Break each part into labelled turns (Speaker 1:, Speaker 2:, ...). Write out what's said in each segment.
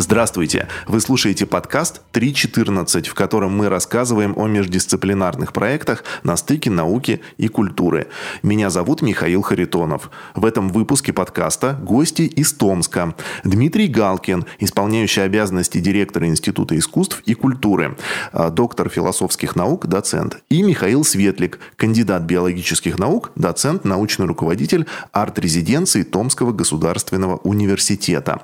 Speaker 1: Здравствуйте! Вы слушаете подкаст 3.14, в котором мы рассказываем о междисциплинарных проектах на стыке науки и культуры. Меня зовут Михаил Харитонов. В этом выпуске подкаста гости из Томска. Дмитрий Галкин, исполняющий обязанности директора Института искусств и культуры, а, доктор философских наук, доцент. И Михаил Светлик, кандидат биологических наук, доцент, научный руководитель арт-резиденции Томского государственного университета.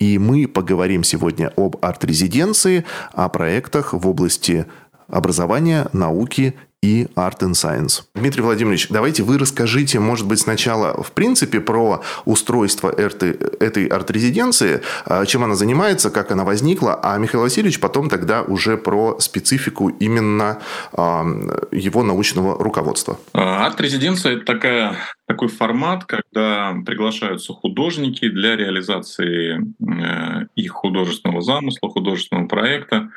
Speaker 1: И мы поговорим поговорим сегодня об арт-резиденции, о проектах в области образования, науки и Art and Science. Дмитрий Владимирович, давайте вы расскажите, может быть, сначала, в принципе, про устройство этой арт-резиденции, а, чем она занимается, как она возникла, а Михаил Васильевич потом тогда уже про специфику именно а, его научного руководства.
Speaker 2: А, арт-резиденция – это такая, такой формат, когда приглашаются художники для реализации э, их художественного замысла, художественного проекта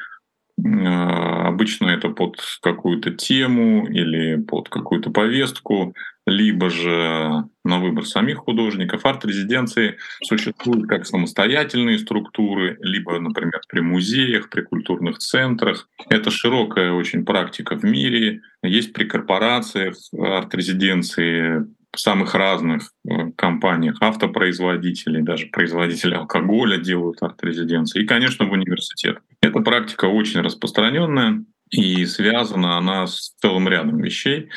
Speaker 2: обычно это под какую-то тему или под какую-то повестку, либо же на выбор самих художников. Арт-резиденции существуют как самостоятельные структуры, либо, например, при музеях, при культурных центрах. Это широкая очень практика в мире. Есть при корпорациях арт-резиденции, самых разных э, компаниях, автопроизводителей, даже производители алкоголя делают арт-резиденции, и, конечно, в университетах. Эта практика очень распространенная, и связана она с целым рядом вещей.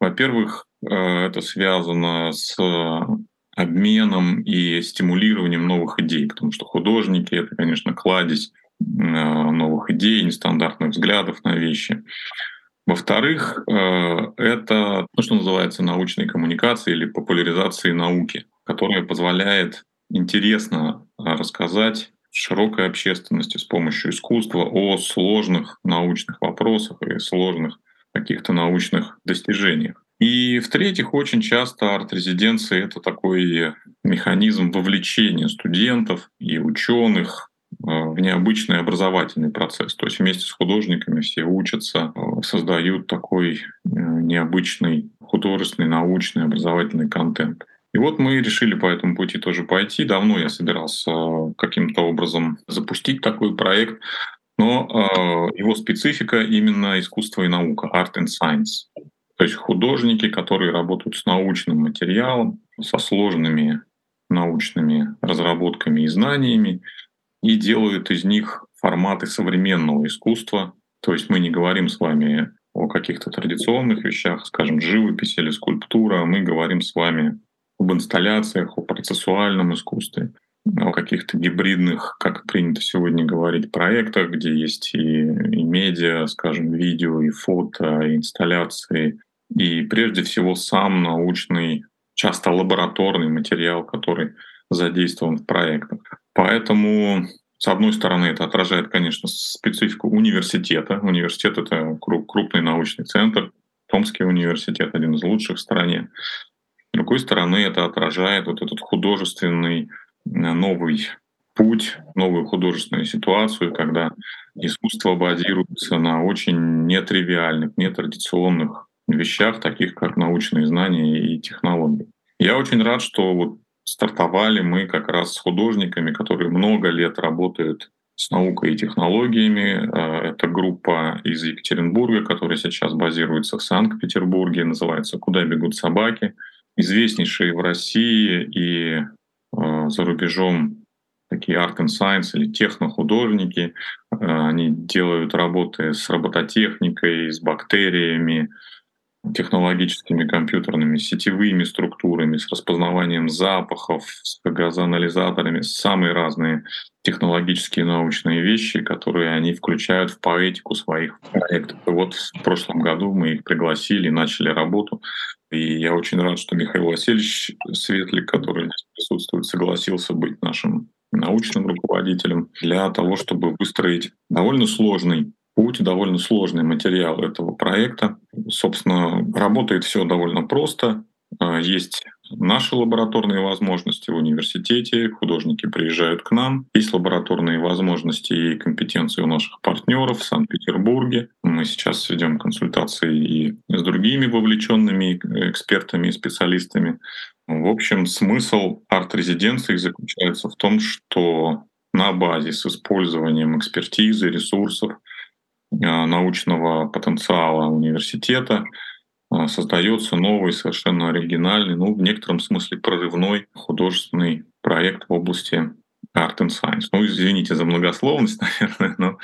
Speaker 2: Во-первых, э, это связано с обменом и стимулированием новых идей, потому что художники — это, конечно, кладезь э, новых идей, нестандартных взглядов на вещи. Во-вторых, э, это то, что называется научной коммуникацией или популяризацией науки, которая позволяет интересно рассказать широкой общественности с помощью искусства о сложных научных вопросах и сложных каких-то научных достижениях. И в-третьих, очень часто арт-резиденции — это такой механизм вовлечения студентов и ученых Э, в необычный образовательный процесс. То есть вместе с художниками все учатся, э, создают такой э, необычный художественный, научный, образовательный контент. И вот мы решили по этому пути тоже пойти. Давно я собирался каким-то образом запустить такой проект, но его специфика именно искусство и наука, art and science. То есть художники, которые работают с научным материалом, со сложными научными разработками и знаниями, и делают из них форматы современного искусства. То есть мы не говорим с вами о каких-то традиционных вещах, скажем, живопись или скульптура, мы говорим с вами об инсталляциях, о процессуальном искусстве, о каких-то гибридных, как принято сегодня говорить, проектах, где есть и, и медиа, скажем, видео, и фото, и инсталляции, и прежде всего сам научный, часто лабораторный материал, который задействован в проектах. Поэтому, с одной стороны, это отражает, конечно, специфику университета. Университет — это крупный научный центр, Томский университет, один из лучших в стране. С другой стороны, это отражает вот этот художественный э, новый путь, новую художественную ситуацию, когда искусство базируется на очень нетривиальных, нетрадиционных вещах, таких как научные знания и технологии. Я очень рад, что вот стартовали мы как раз с художниками, которые много лет работают с наукой и технологиями. Э, это группа из Екатеринбурга, которая сейчас базируется в Санкт-Петербурге, называется «Куда бегут собаки». Известнейшие в России и э, за рубежом такие art and science или технохудожники. Э, они делают работы с робототехникой, с бактериями, технологическими компьютерными сетевыми структурами, с распознаванием запахов, с газоанализаторами, самые разные технологические научные вещи, которые они включают в поэтику своих проектов. И вот в прошлом году мы их пригласили, начали работу. И я очень рад, что Михаил Васильевич Светлик, который здесь присутствует, согласился быть нашим научным руководителем для того, чтобы выстроить довольно сложный путь, довольно сложный материал этого проекта. Собственно, работает все довольно просто. А, есть наши лабораторные возможности в университете, художники приезжают к нам. Есть лабораторные возможности и компетенции у наших партнеров в Санкт-Петербурге. Мы сейчас ведем консультации и с другими вовлеченными экспертами и специалистами. В общем, смысл арт-резиденции заключается в том, что на базе с использованием экспертизы, ресурсов, научного потенциала университета создается новый, совершенно оригинальный, ну, в некотором смысле прорывной художественный проект в области Art and Science. Ну, извините за многословность, наверное, но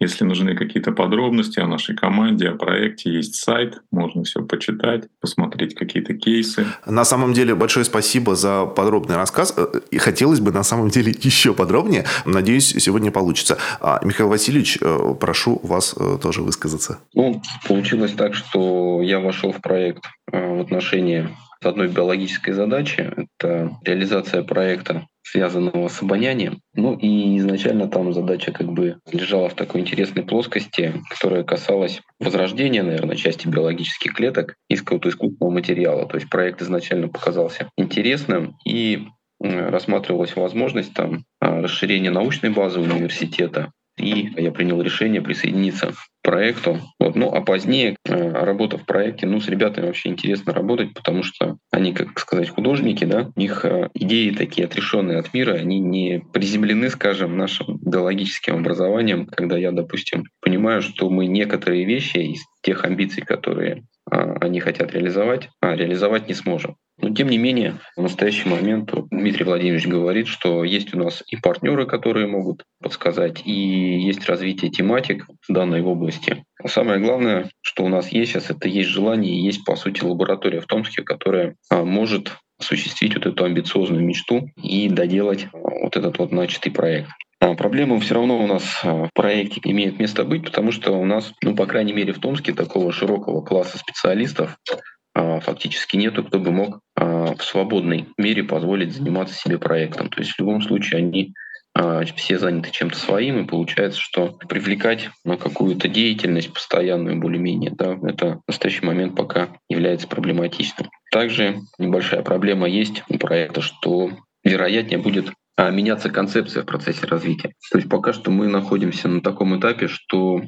Speaker 2: если нужны какие-то подробности о нашей команде, о проекте, есть сайт, можно все почитать, посмотреть какие-то кейсы.
Speaker 1: На самом деле, большое спасибо за подробный рассказ. Э, и хотелось бы на самом деле еще подробнее. Надеюсь, сегодня получится. А, Михаил Васильевич, э, прошу вас э, тоже высказаться.
Speaker 3: Ну, получилось так, что я вошел в проект в отношении одной биологической задачи. Это реализация проекта связанного с обонянием. Ну и изначально там задача как бы лежала в такой интересной плоскости, которая касалась возрождения, наверное, части биологических клеток из какого-то искусственного материала. То есть проект изначально показался интересным и рассматривалась возможность там а, расширения научной базы университета, и я принял решение присоединиться проекту. Вот. Ну, а позднее, э, работа в проекте, ну, с ребятами вообще интересно работать, потому что они, как сказать, художники, да, у них э, идеи такие отрешенные от мира, они не приземлены, скажем, нашим биологическим образованием, когда я, допустим, понимаю, что мы некоторые вещи из тех амбиций, которые а, они хотят реализовать, а реализовать не сможем. Но тем не менее, в настоящий момент Дмитрий Владимирович говорит, что есть у нас и партнеры, которые могут подсказать, и есть развитие тематик в данной области. А самое главное, что у нас есть сейчас, это есть желание, и есть, по сути, лаборатория в Томске, которая а, может осуществить вот эту амбициозную мечту и доделать вот этот вот начатый проект. А проблема все равно у нас в проекте имеет место быть, потому что у нас, ну, по крайней мере, в Томске такого широкого класса специалистов, а, фактически нету, кто бы мог а, в свободной мере позволить заниматься себе проектом. То есть в любом случае они а, все заняты чем-то своим, и получается, что привлекать на какую-то деятельность постоянную более-менее, да, это в настоящий момент пока является проблематичным. Также небольшая проблема есть у проекта, что вероятнее будет меняться концепция в процессе развития. То есть пока что мы находимся на таком этапе, что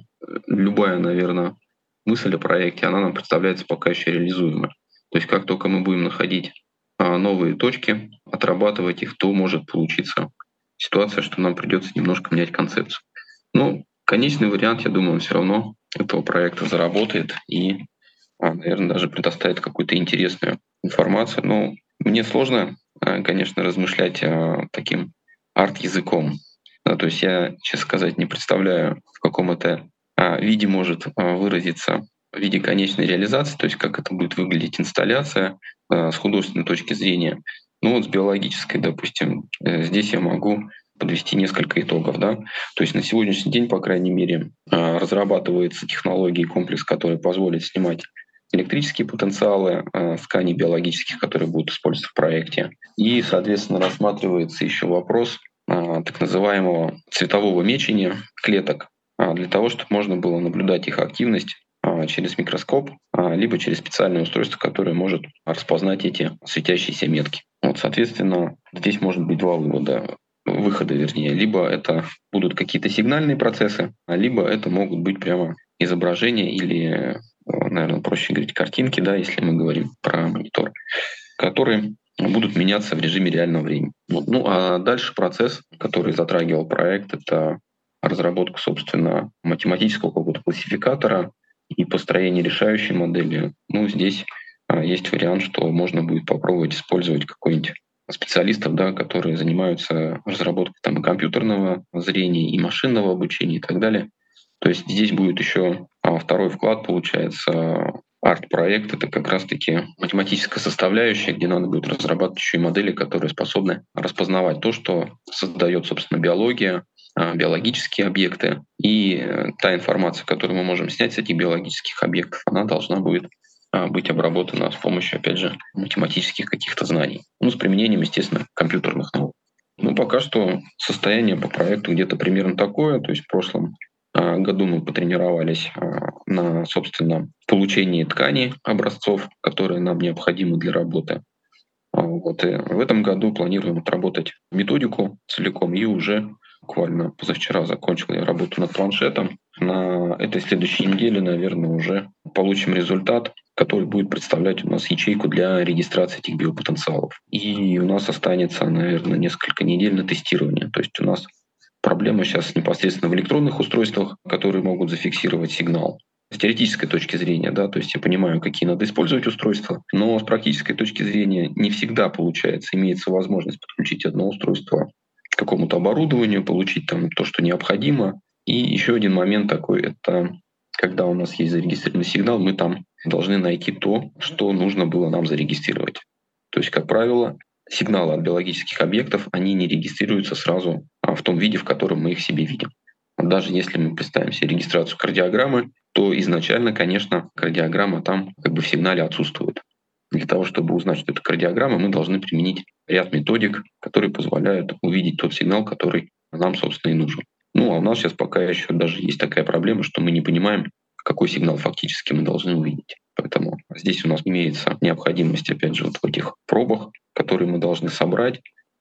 Speaker 3: любая, наверное, мысль о проекте, она нам представляется пока еще реализуемой. То есть как только мы будем находить а, новые точки, отрабатывать их, то может получиться ситуация, что нам придется немножко менять концепцию. Ну, конечный вариант, я думаю, все равно этого проекта заработает и, а, наверное, даже предоставит какую-то интересную информацию. Но мне сложно, а, конечно, размышлять таким арт-языком. То есть я, честно сказать, не представляю, в каком это виде может а, выразиться в виде конечной реализации, то есть как это будет выглядеть инсталляция а, с художественной точки зрения. Ну вот с биологической, допустим, э, здесь я могу подвести несколько итогов. Да? То есть на сегодняшний день, по крайней мере, разрабатывается технология и комплекс, который позволит снимать электрические потенциалы э, тканей биологических, которые будут использоваться в проекте. И, соответственно, рассматривается еще вопрос так называемого цветового мечения клеток, а, для того, чтобы можно было наблюдать их активность а, через микроскоп, а, либо через специальное устройство, которое может распознать эти светящиеся метки. Вот, соответственно, здесь может быть два вывода выхода, вернее. Либо это будут какие-то сигнальные процессы, либо это могут быть прямо изображения или, наверное, проще говорить, картинки, да, если мы говорим про монитор, которые будут меняться в режиме реального времени. Ну, а дальше процесс, который затрагивал проект, это разработку, собственно, математического какого-то классификатора и построение решающей модели. Ну, здесь а, есть вариант, что можно будет попробовать использовать какой-нибудь специалистов, да, которые занимаются разработкой там, компьютерного зрения, и машинного обучения и так далее. То есть здесь будет еще а, второй вклад, получается, арт-проект — это как раз-таки математическая составляющая, где надо будет разрабатывать еще и модели, которые способны распознавать то, что создает, собственно, биология, биологические объекты, и э, та информация, которую мы можем снять с этих биологических объектов, она должна будет а, быть обработана с помощью, опять же, математических каких-то знаний. Ну, с применением, естественно, компьютерных наук. Ну, пока что состояние по проекту где-то примерно такое. То есть в прошлом а, году мы потренировались на, собственно, получении тканей образцов, которые нам необходимы для работы. Вот. И в этом году планируем отработать методику целиком и уже буквально позавчера закончил я работу над планшетом. На этой следующей неделе, наверное, уже получим результат, который будет представлять у нас ячейку для регистрации этих биопотенциалов. И у нас останется, наверное, несколько недель на тестирование. То есть у нас Проблема сейчас непосредственно в электронных устройствах, которые могут зафиксировать сигнал с теоретической точки зрения, да, то есть я понимаю, какие надо использовать устройства, но с практической точки зрения не всегда получается, имеется возможность подключить одно устройство какому-то оборудованию, получить там то, что необходимо. И еще один момент такой, это когда у нас есть зарегистрированный сигнал, мы там должны найти то, что нужно было нам зарегистрировать. То есть, как правило, сигналы от биологических объектов, они не регистрируются сразу а, в том виде, в котором мы их себе видим. Даже если мы представим себе регистрацию кардиограммы, то изначально, конечно, кардиограмма там как бы в сигнале отсутствует. Для того, чтобы узнать, что это кардиограмма, мы должны применить ряд методик, которые позволяют увидеть тот сигнал, который нам, собственно, и нужен. Ну, а у нас сейчас пока еще даже есть такая проблема, что мы не понимаем, какой сигнал фактически мы должны увидеть. Поэтому здесь у нас имеется необходимость, опять же, вот в этих пробах, которые мы должны собрать,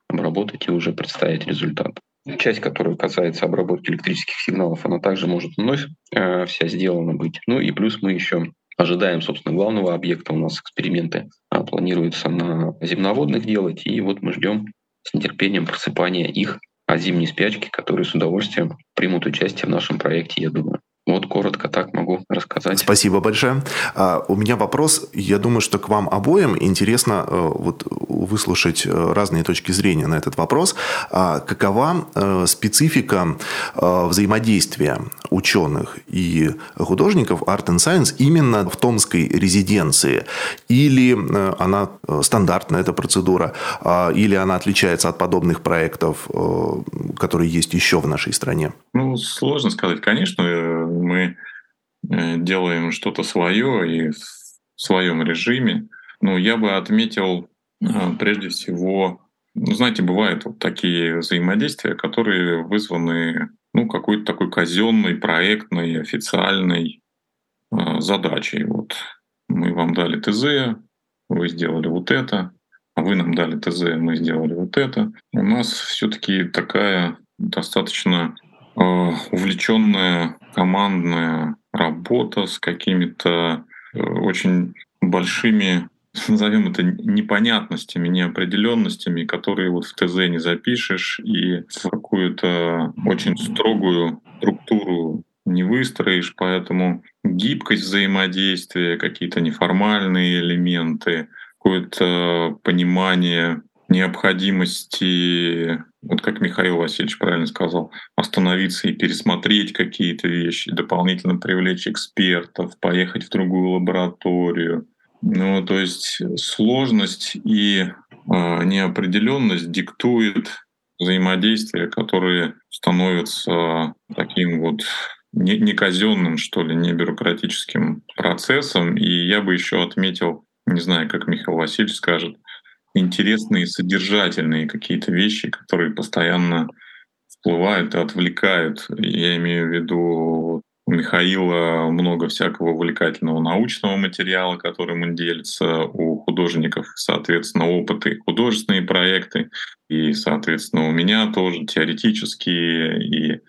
Speaker 3: обработать и уже представить результат. Часть, которая касается обработки электрических сигналов, она также может вновь э, вся сделана быть. Ну и плюс мы еще ожидаем, собственно, главного объекта. У нас эксперименты а, планируются на земноводных делать, и вот мы ждем с нетерпением просыпания их от зимней спячки, которые с удовольствием примут участие в нашем проекте, я думаю. Вот коротко так могу рассказать.
Speaker 1: Спасибо большое. А, у меня вопрос, я думаю, что к вам обоим интересно э, вот, выслушать э, разные точки зрения на этот вопрос. А, какова э, специфика взаимодействия ученых и художников Art and Science именно в Томской резиденции? Или она стандартная, эта процедура, а, или она отличается от подобных проектов, которые есть еще в нашей стране?
Speaker 2: Ну, сложно сказать. Конечно, мы э, делаем что-то свое и в своем режиме. Но я бы отметил э, прежде всего, ну, знаете, бывают вот такие взаимодействия, которые вызваны ну, какой-то такой казенной, проектной, официальной э, задачей. Вот мы вам дали ТЗ, вы сделали вот это, а вы нам дали ТЗ, мы сделали вот это. У нас все-таки такая достаточно э, увлеченная командная работа с какими-то э, очень большими, назовем это непонятностями, неопределенностями, которые вот в ТЗ не запишешь и в какую-то очень строгую структуру не выстроишь, поэтому гибкость взаимодействия, какие-то неформальные элементы, какое-то понимание необходимости, вот как Михаил Васильевич правильно сказал, остановиться и пересмотреть какие-то вещи, дополнительно привлечь экспертов, поехать в другую лабораторию. Ну, то есть сложность и э, неопределенность диктует взаимодействия, которые становятся таким вот не, не казенным, что ли, не бюрократическим процессом. И я бы еще отметил, не знаю, как Михаил Васильевич скажет, интересные, содержательные какие-то вещи, которые постоянно всплывают и отвлекают. Я имею в виду у Михаила много всякого увлекательного научного материала, которым он делится, у художников, соответственно, опыты, художественные проекты, и, соответственно, у меня тоже теоретические и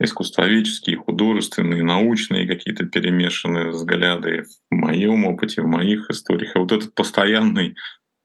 Speaker 2: искусствоведческие, художественные, научные какие-то перемешанные взгляды в моем опыте, в моих историях. И вот этот постоянный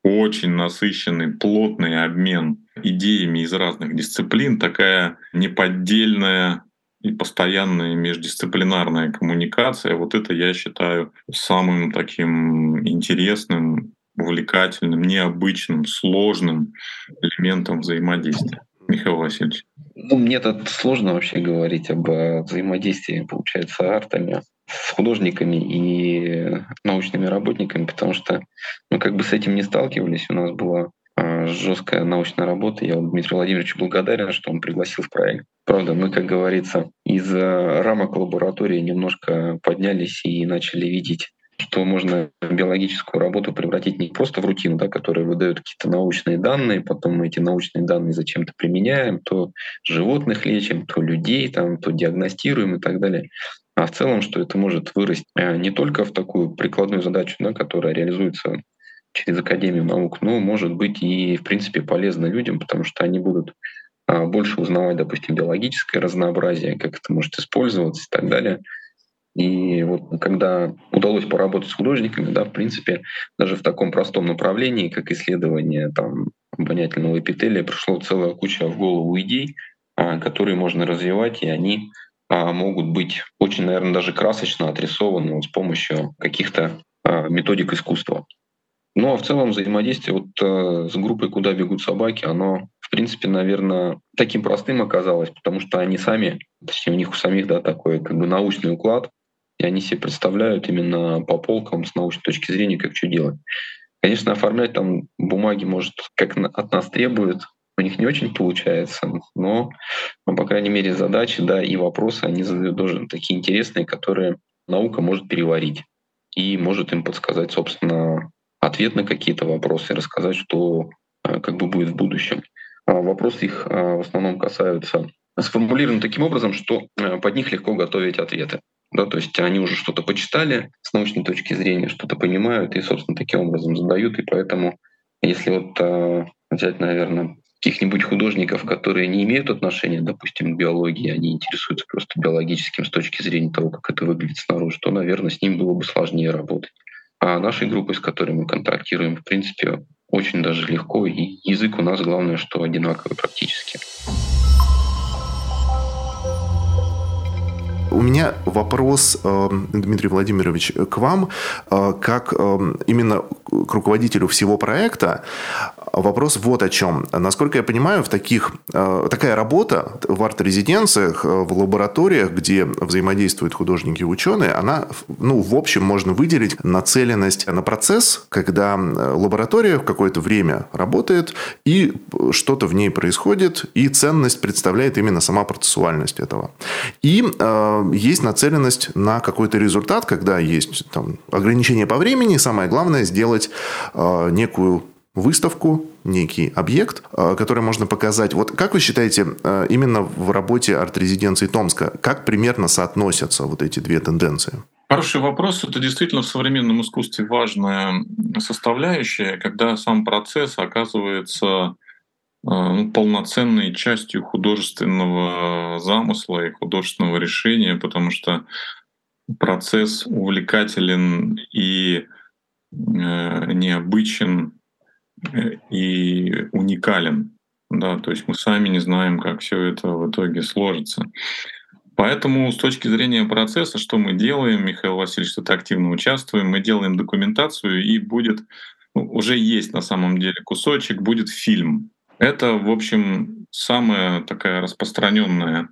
Speaker 2: очень насыщенный, плотный обмен идеями из разных дисциплин, такая неподдельная и постоянная междисциплинарная коммуникация. Вот это я считаю самым таким интересным, увлекательным, необычным, сложным элементом взаимодействия. Михаил Васильевич.
Speaker 3: Ну, мне тут сложно вообще говорить об взаимодействии, получается, артами с художниками и научными работниками, потому что мы как бы с этим не сталкивались. У нас была а, жесткая научная работа. Я Дмитрию Владимировичу благодарен, что он пригласил в проект. Правда, мы, как говорится, из рамок лаборатории немножко поднялись и начали видеть что можно биологическую работу превратить не просто в рутину, да, которая выдает какие-то научные данные, потом мы эти научные данные зачем-то применяем, то животных лечим, то людей, там, то диагностируем и так далее а в целом, что это может вырасти э, не только в такую прикладную задачу, да, которая реализуется через Академию наук, но может быть и, в принципе, полезно людям, потому что они будут а, больше узнавать, допустим, биологическое разнообразие, как это может использоваться и так далее. И вот когда удалось поработать с художниками, да, в принципе, даже в таком простом направлении, как исследование там, обонятельного эпителия, пришло целая куча в голову идей, а, которые можно развивать, и они а, могут быть очень, наверное, даже красочно отрисованы с помощью каких-то методик искусства. Ну а в целом взаимодействие вот с группой «Куда бегут собаки», оно, в принципе, наверное, таким простым оказалось, потому что они сами, точнее, у них у самих, да, такой как бы научный уклад, и они себе представляют именно по полкам с научной точки зрения, как что делать. Конечно, оформлять там бумаги, может, как от нас требуют, у них не очень получается, но, ну, по крайней мере, задачи, да, и вопросы они задают тоже такие интересные, которые наука может переварить и может им подсказать, собственно, ответ на какие-то вопросы, рассказать, что э, как бы будет в будущем. А вопросы их э, в основном касаются сформулированы таким образом, что э, под них легко готовить ответы. Да, то есть они уже что-то почитали с научной точки зрения, что-то понимают и, собственно, таким образом задают. И поэтому, если вот взять, наверное, каких-нибудь художников, которые не имеют отношения, допустим, к биологии, они интересуются просто биологическим с точки зрения того, как это выглядит снаружи, то, наверное, с ним было бы сложнее работать. А нашей группой, с которой мы контактируем, в принципе, очень даже легко, и язык у нас главное, что одинаковый практически.
Speaker 1: Меня вопрос, э, Дмитрий Владимирович, к вам, э, как э, именно к руководителю всего проекта. Вопрос вот о чем. Насколько я понимаю, в таких, такая работа в арт-резиденциях, в лабораториях, где взаимодействуют художники и ученые, она, ну, в общем, можно выделить нацеленность на процесс, когда лаборатория в какое-то время работает, и что-то в ней происходит, и ценность представляет именно сама процессуальность этого. И есть нацеленность на какой-то результат, когда есть там, ограничение по времени. Самое главное сделать э, некую выставку, некий объект, э, который можно показать. Вот как вы считаете, э, именно в работе арт-резиденции Томска, как примерно соотносятся вот эти две тенденции?
Speaker 2: Хороший вопрос. Это действительно в современном искусстве важная составляющая, когда сам процесс оказывается полноценной частью художественного замысла и художественного решения, потому что процесс увлекателен и э, необычен э, и уникален. Да, то есть мы сами не знаем, как все это в итоге сложится. Поэтому с точки зрения процесса, что мы делаем, Михаил Васильевич, что-то активно участвуем, мы делаем документацию, и будет, ну, уже есть на самом деле кусочек, будет фильм это, в общем, самая такая распространенная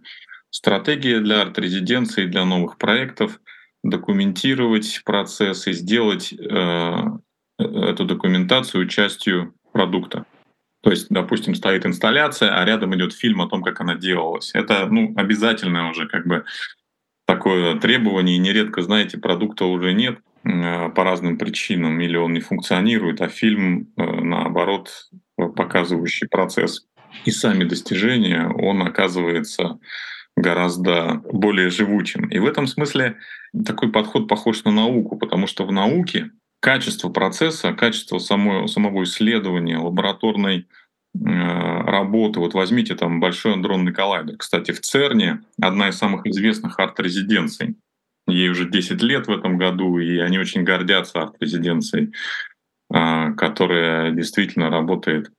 Speaker 2: стратегия для арт-резиденции, для новых проектов — документировать процесс и сделать э, эту документацию частью продукта. То есть, допустим, стоит инсталляция, а рядом идет фильм о том, как она делалась. Это ну, обязательное уже как бы такое требование. И нередко, знаете, продукта уже нет э, по разным причинам, или он не функционирует, а фильм, э, наоборот, показывающий процесс и сами достижения, он оказывается гораздо более живучим. И в этом смысле такой подход похож на науку, потому что в науке качество процесса, качество самого, самого исследования, лабораторной э, работы. Вот возьмите там большой андронный коллайдер. Кстати, в ЦЕРНе одна из самых известных арт-резиденций. Ей уже 10 лет в этом году, и они очень гордятся арт-резиденцией. А, которая действительно работает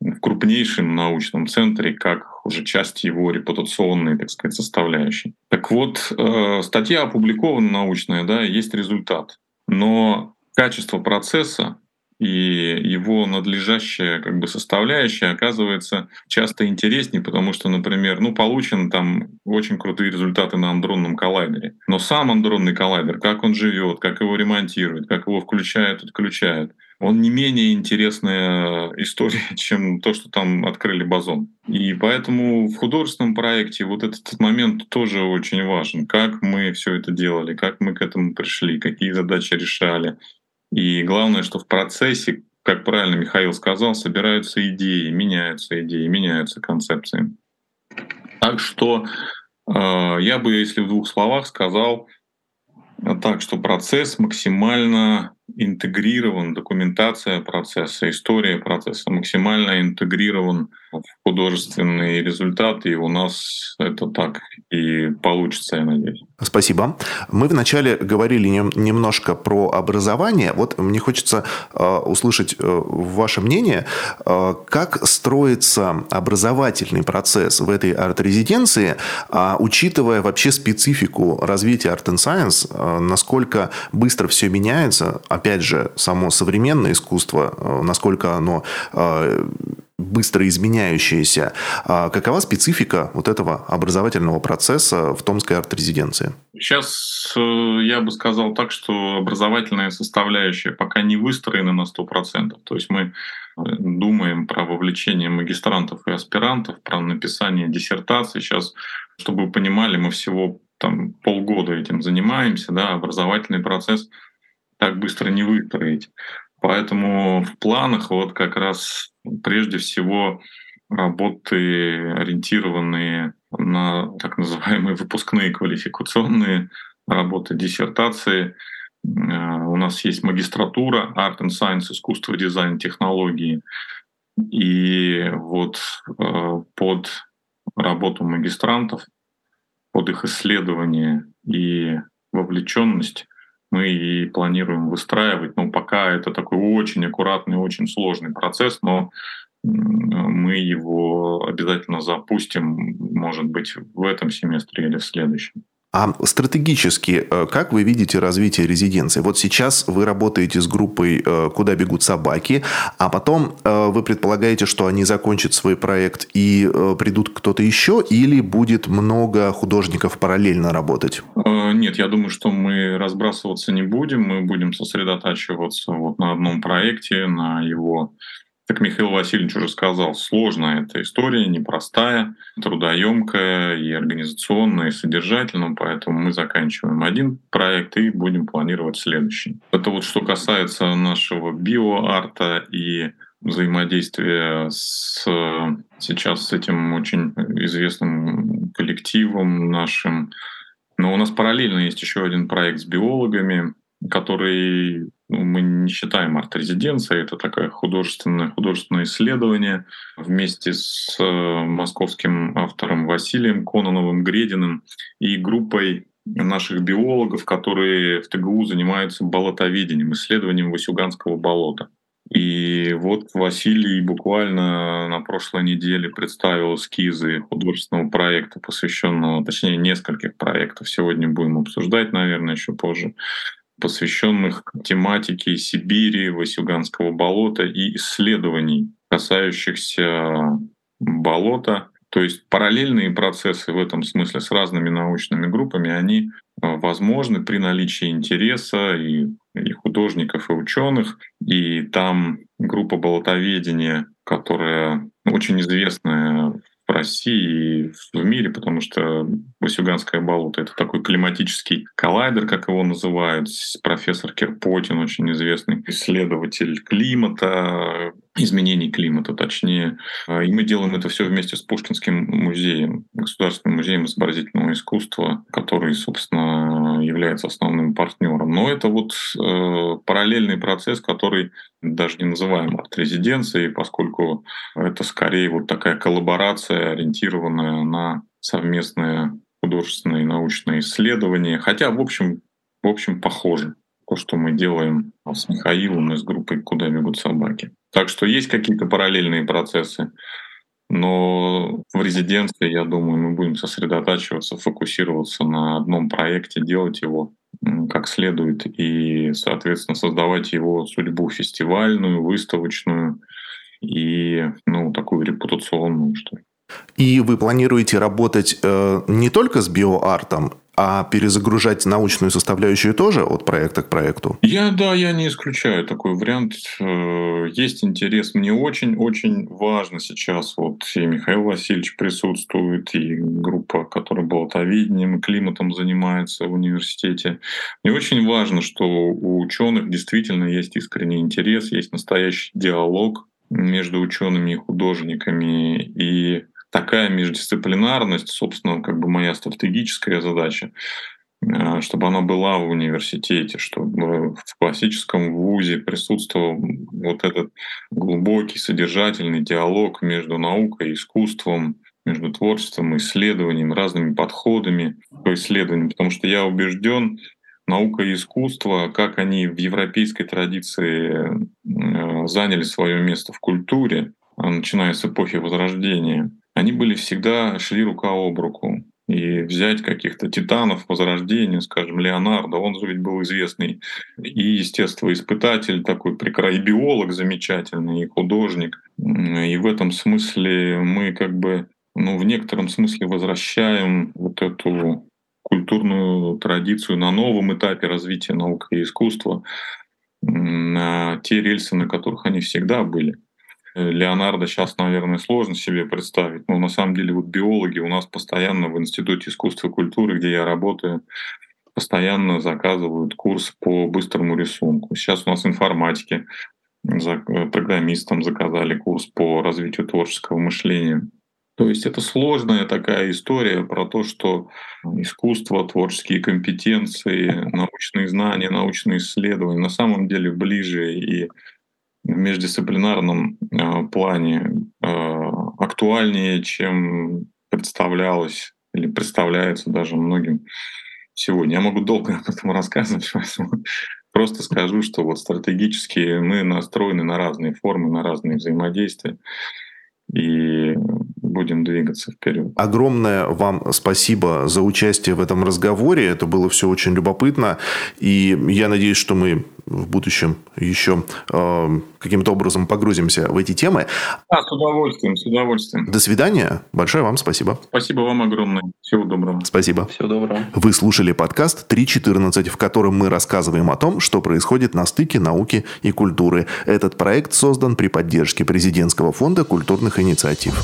Speaker 2: в крупнейшем научном центре как уже часть его репутационной, так сказать, составляющей. Так вот, э, статья опубликована научная, да, есть результат. Но качество процесса и его надлежащая как бы составляющая оказывается часто интереснее, потому что, например, ну, получены там очень крутые результаты на андронном коллайдере. Но сам андронный коллайдер, как он живет, как его ремонтируют, как его включают, отключают, он не менее интересная история, чем то, что там открыли бозон. И поэтому в художественном проекте вот этот момент тоже очень важен. Как мы все это делали, как мы к этому пришли, какие задачи решали, и главное, что в процессе, как правильно Михаил сказал, собираются идеи, меняются идеи, меняются концепции. Так что э, я бы, если в двух словах, сказал так, что процесс максимально интегрирован, документация процесса, история процесса максимально интегрирован в художественные результаты, и у нас это так и получится, я надеюсь.
Speaker 1: Спасибо. Мы вначале говорили немножко про образование. Вот мне хочется э, услышать э, ваше мнение, э, как строится образовательный процесс в этой арт-резиденции, а, учитывая вообще специфику развития Art and Science, насколько быстро все меняется, опять же, само современное искусство, насколько оно быстро изменяющееся. А какова специфика вот этого образовательного процесса в Томской арт-резиденции?
Speaker 2: Сейчас э, я бы сказал так, что образовательная составляющая пока не выстроена на 100%. То есть мы э, думаем про вовлечение магистрантов и аспирантов, про написание диссертации. Сейчас, чтобы вы понимали, мы всего там полгода этим занимаемся, да, образовательный процесс так быстро не выстроить. Поэтому в планах вот как раз прежде всего работы, ориентированные на так называемые выпускные квалификационные работы, диссертации. Э, у нас есть магистратура Art and Science, искусство, дизайн, технологии. И вот э, под работу магистрантов, под их исследование и вовлеченность мы и планируем выстраивать. Но пока это такой очень аккуратный, очень сложный процесс, но мы его обязательно запустим, может быть, в этом семестре или в следующем.
Speaker 1: А стратегически, э, как вы видите развитие резиденции? Вот сейчас вы работаете с группой э, «Куда бегут собаки», а потом э, вы предполагаете, что они закончат свой проект и придут кто-то еще, или будет много художников параллельно работать?
Speaker 2: Нет, я думаю, что мы разбрасываться не будем, мы будем сосредотачиваться вот на одном проекте, на его как Михаил Васильевич уже сказал, сложная эта история, непростая, трудоемкая и организационная, и содержательная, поэтому мы заканчиваем один проект и будем планировать следующий. Это вот что касается нашего биоарта и взаимодействия с сейчас с этим очень известным коллективом нашим. Но у нас параллельно есть еще один проект с биологами, который ну, мы не считаем арт-резиденцией, это такое художественное, художественное исследование вместе с э, московским автором Василием Кононовым Грединым и группой наших биологов, которые в ТГУ занимаются болотоведением, исследованием Васюганского болота. И вот Василий буквально на прошлой неделе представил эскизы художественного проекта, посвященного, точнее, нескольких проектов. Сегодня будем обсуждать, наверное, еще позже посвященных тематике Сибири, Васюганского болота и исследований, касающихся болота. То есть параллельные процессы в этом смысле с разными научными группами, они э, возможны при наличии интереса и, и художников, и ученых. И там группа болотоведения, которая очень известная России и в мире, потому что Васюганское болото — это такой климатический коллайдер, как его называют. Профессор Кирпотин, очень известный исследователь климата, изменений климата, точнее. И мы делаем это все вместе с Пушкинским музеем, Государственным музеем изобразительного искусства, который, собственно, является основным партнером. Но это вот э, параллельный процесс, который даже не называем арт-резиденцией, поскольку это скорее вот такая коллаборация, ориентированная на совместное художественное и научное исследование. Хотя, в общем, в общем, похоже то, что мы делаем с Михаилом и с группой «Куда бегут собаки». Так что есть какие-то параллельные процессы, но в резиденции, я думаю, мы будем сосредотачиваться, фокусироваться на одном проекте, делать его как следует и, соответственно, создавать его судьбу фестивальную, выставочную и, ну, такую репутационную, что ли.
Speaker 1: И вы планируете работать э, не только с биоартом, а перезагружать научную составляющую тоже от проекта к проекту?
Speaker 2: Я, да, я не исключаю такой вариант. Э, есть интерес. Мне очень-очень важно сейчас. Вот и Михаил Васильевич присутствует, и группа, которая болотоведением и климатом занимается в университете. Мне очень важно, что у ученых действительно есть искренний интерес, есть настоящий диалог между учеными и художниками. И такая междисциплинарность, собственно, как бы моя стратегическая задача, э, чтобы она была в университете, чтобы в классическом вузе присутствовал вот этот глубокий, содержательный диалог между наукой и искусством, между творчеством и исследованием, разными подходами по исследованию, потому что я убежден, наука и искусство, как они в европейской традиции э, заняли свое место в культуре, начиная с эпохи Возрождения, они были всегда шли рука об руку и взять каких-то титанов Возрождения, скажем, Леонардо, он же ведь был известный и естествоиспытатель такой прекрасный, и биолог замечательный, и художник. И в этом смысле мы как бы ну, в некотором смысле возвращаем вот эту культурную традицию на новом этапе развития науки и искусства на те рельсы, на которых они всегда были. Леонардо сейчас, наверное, сложно себе представить, но на самом деле вот биологи у нас постоянно в Институте искусства и культуры, где я работаю, постоянно заказывают курс по быстрому рисунку. Сейчас у нас информатики, программистам заказали курс по развитию творческого мышления. То есть это сложная такая история про то, что искусство, творческие компетенции, научные знания, научные исследования на самом деле ближе и междисциплинарном э, плане э, актуальнее, чем представлялось или представляется даже многим сегодня. Я могу долго об этом рассказывать, просто скажу, что вот стратегически мы настроены на разные формы, на разные взаимодействия и будем двигаться вперед.
Speaker 1: Огромное вам спасибо за участие в этом разговоре. Это было все очень любопытно. И я надеюсь, что мы в будущем еще э, каким-то образом погрузимся в эти темы.
Speaker 2: А, с удовольствием, с удовольствием.
Speaker 1: До свидания. Большое вам спасибо.
Speaker 2: Спасибо вам огромное. Всего доброго.
Speaker 1: Спасибо.
Speaker 3: Всего доброго.
Speaker 1: Вы слушали подкаст 3.14, в котором мы рассказываем о том, что происходит на стыке науки и культуры. Этот проект создан при поддержке Президентского фонда культурных инициатив.